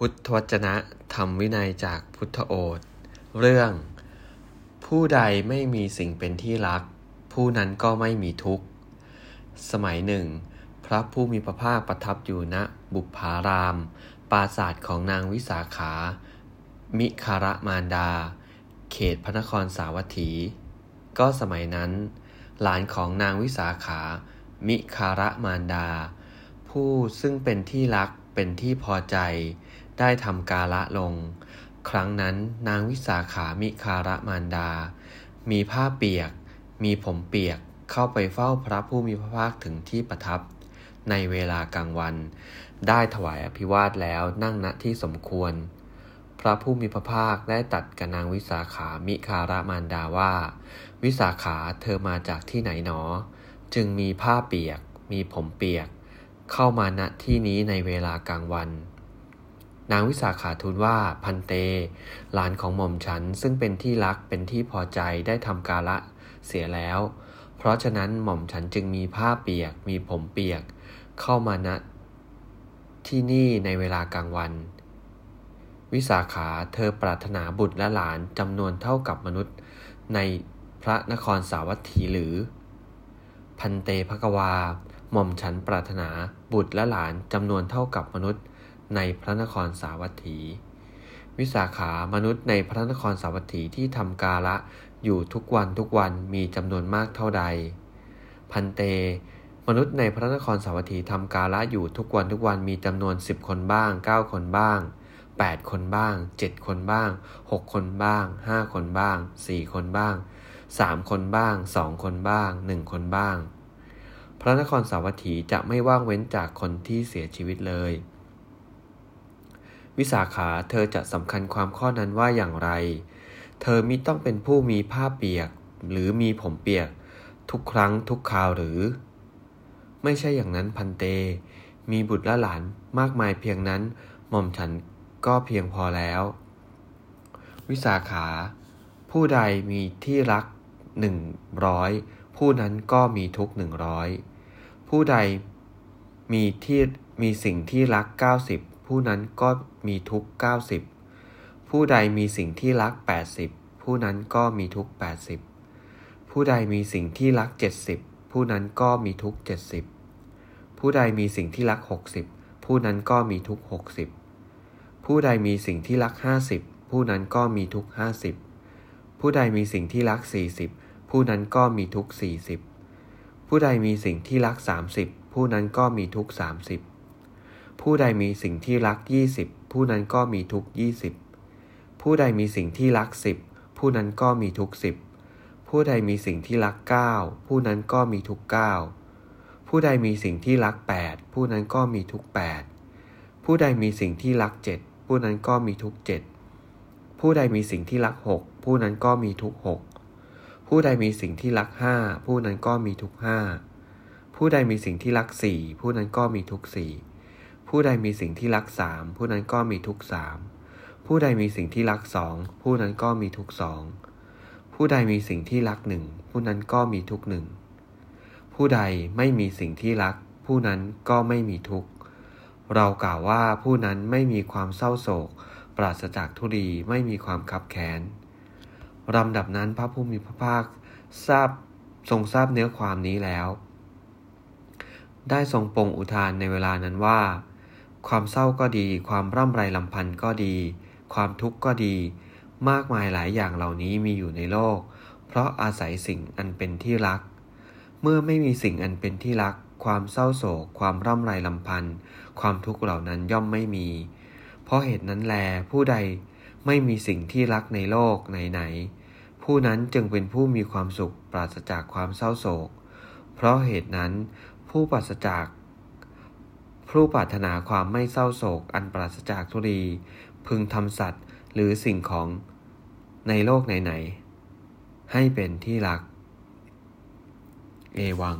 พุทธวจนะธรรมวินัยจากพุทธโอษเรื่อง ผู้ใดไม่มีสิ่งเป็นที่รัก ผู้นั้นก็ไม่มีทุกข์ สมัยหนึ่ง พระผู้มีพระภาคประทับอยู่ณบุพาราม ปราศาสตร์ของนางวิสาขา มิคารมารดา เขตพระนครสาวัตถี ก็สมัยนั้น หลานของนางวิสาขา มิคารมารดา ผู้ซึ่งเป็นที่รักเป็นที่พอใจ ได้ทำกาละลง ครั้งนั้นนางวิสาขามิคารมารดา มีผ้าเปียก มีผมเปียกเข้าไปเฝ้าพระผู้มีพระภาคถึงที่ประทับ ในเวลากลางวัน ได้ถวายอภิวาทแล้วนั่งณที่สมควร พระผู้มีพระภาคได้ตัดกับนางวิสาขามิคารมารดาว่า วิสาขาเธอมาจากที่ไหนหนอ จึงมีผ้าเปียก มีผมเปียก เข้ามาณที่นี้ในเวลากลางวัน นางวิสาขาทูลว่าพันเต หลานของหม่อมฉันซึ่งเป็นที่รักเป็นที่พอใจได้ทำกาละเสียแล้ว เพราะฉะนั้นหม่อมฉันจึงมีผ้าเปียก มีผมเปียก เข้ามาณที่นี่ในเวลากลางวัน วิสาขาเธอปรารถนาบุตรและหลานจำนวนเท่ากับมนุษย์ ในพระนครสาวัตถีหรือ พันเตภกวา หม่อมฉันปรารถนาบุตรและหลานจำนวนเท่ากับมนุษย์ ในพระนครสาวัตถี วิสาขามนุษย์ในพระนครสาวัตถีที่ทำกาละอยู่ทุกวันทุกวันมีจำนวนมากเท่าใด พันเต มนุษย์ในพระนครสาวัตถีทำกาละอยู่ทุกวันทุกวันมีจำนวนสิบคนบ้างเก้าคนบ้างแปดคนบ้างเจ็ดคนบ้างหกคนบ้างห้าคนบ้างสี่คนบ้างสามคนบ้างสองคนบ้างหนึ่งคนบ้าง พระนครสาวัตถีจะไม่ว่างเว้นจากคนที่เสียชีวิตเลย วิสาขาเธอจะสำคัญความข้อนั้นว่าอย่างไร เธอมิต้องเป็นผู้มีผ้าเปียก หรือมีผมเปียก ทุกครั้งทุกคราวหรือ ไม่ใช่อย่างนั้นพันเต มีบุตรและหลานมากมายเพียงนั้น หม่อมฉันก็เพียงพอแล้ว วิสาขา ผู้ใดมีที่รักหนึ่งร้อยผู้นั้นก็มีทุกหนึ่งร้อยผู้ใดมีที่มีสิ่งที่รักเก้าสิบ ผู้นั้นก็มีทุกข์90 ผู้ใดมีสิ่งที่รัก 80 ผู้นั้นก็มีทุกข์80 ผู้ใดมีสิ่งที่รัก 70 ผู้นั้นก็มีทุกข์70 ผู้ใดมีสิ่งที่รัก 60 ผู้นั้นก็มีทุกข์60 ผู้ใดมีสิ่งที่รัก 50 ผู้นั้นก็มีทุกข์50 ผู้ใดมีสิ่งที่รัก 40 ผู้นั้นก็มีทุกข์40 ผู้ใดมีสิ่งที่รัก 30 ผู้นั้นก็มีทุกข์30 ผู้ใดมีสิ่งที่รักยี่สิบผู้นั้นก็มีทุกยี่สิบผู้ใดมีสิ่งที่รักสิบผู้นั้นก็มีทุกสิบผู้ใดมีสิ่งที่รักเก้าผู้นั้นก็มีทุกเก้าผู้ใดมีสิ่งที่รักแปดผู้นั้นก็มีทุกแปดผู้ใดมีสิ่งที่รักเจ็ดผู้นั้นก็มีทุกเจ็ดผู้ใดมีสิ่งที่รักหกผู้นั้นก็มีทุกหกผู้ใดมีสิ่งที่รักห้าผู้นั้นก็มีทุกห้าผู้ใดมีสิ่งที่รักสี่ผู้นั้นก็มีทุกสี่ ผู้ใดมีสิ่งที่รักสามผู้นั้นก็มีทุกสามผู้ใดมีสิ่งที่รักสองผู้นั้นก็มีทุกสองผู้ใดมีสิ่งที่รักหนึ่งผู้นั้นก็มีทุกหนึ่งผู้ใดไม่มีสิ่งที่รัก ผู้นั้นก็ไม่มีทุกข์ เรากล่าวว่าผู้นั้นไม่มีความเศร้าโศก ปราศจากทุรีไม่มีความคับแค้นลำดับนั้นพระผู้มีพระภาคทราบทรงทราบเนื้อความนี้แล้ว ได้ทรงปรงอุทานในเวลานั้นว่า ความเศร้าก็ดี ความร่ำไรลำพันธ์ก็ดี ความทุกข์ก็ดี มากมายหลายอย่างเหล่านี้มีอยู่ในโลก เพราะอาศัยสิ่งอันเป็นที่รัก เมื่อไม่มีสิ่งอันเป็นที่รัก ความเศร้าโศก ความร่ำไรลำพันธ์ ความทุกข์เหล่านั้นย่อมไม่มี เพราะเหตุนั้นแลผู้ใดไม่มีสิ่งที่รักในโลกไหนๆผู้นั้นจึงเป็นผู้มีความสุขปราศจากความเศร้าโศก เพราะเหตุนั้น ผู้ปราศจาก ผู้ปรารถนาความไม่เศร้าโศกอันปราศจากทุรี พึงทำสัตว์หรือสิ่งของในโลกไหน ๆ ให้เป็นที่รัก เอวัง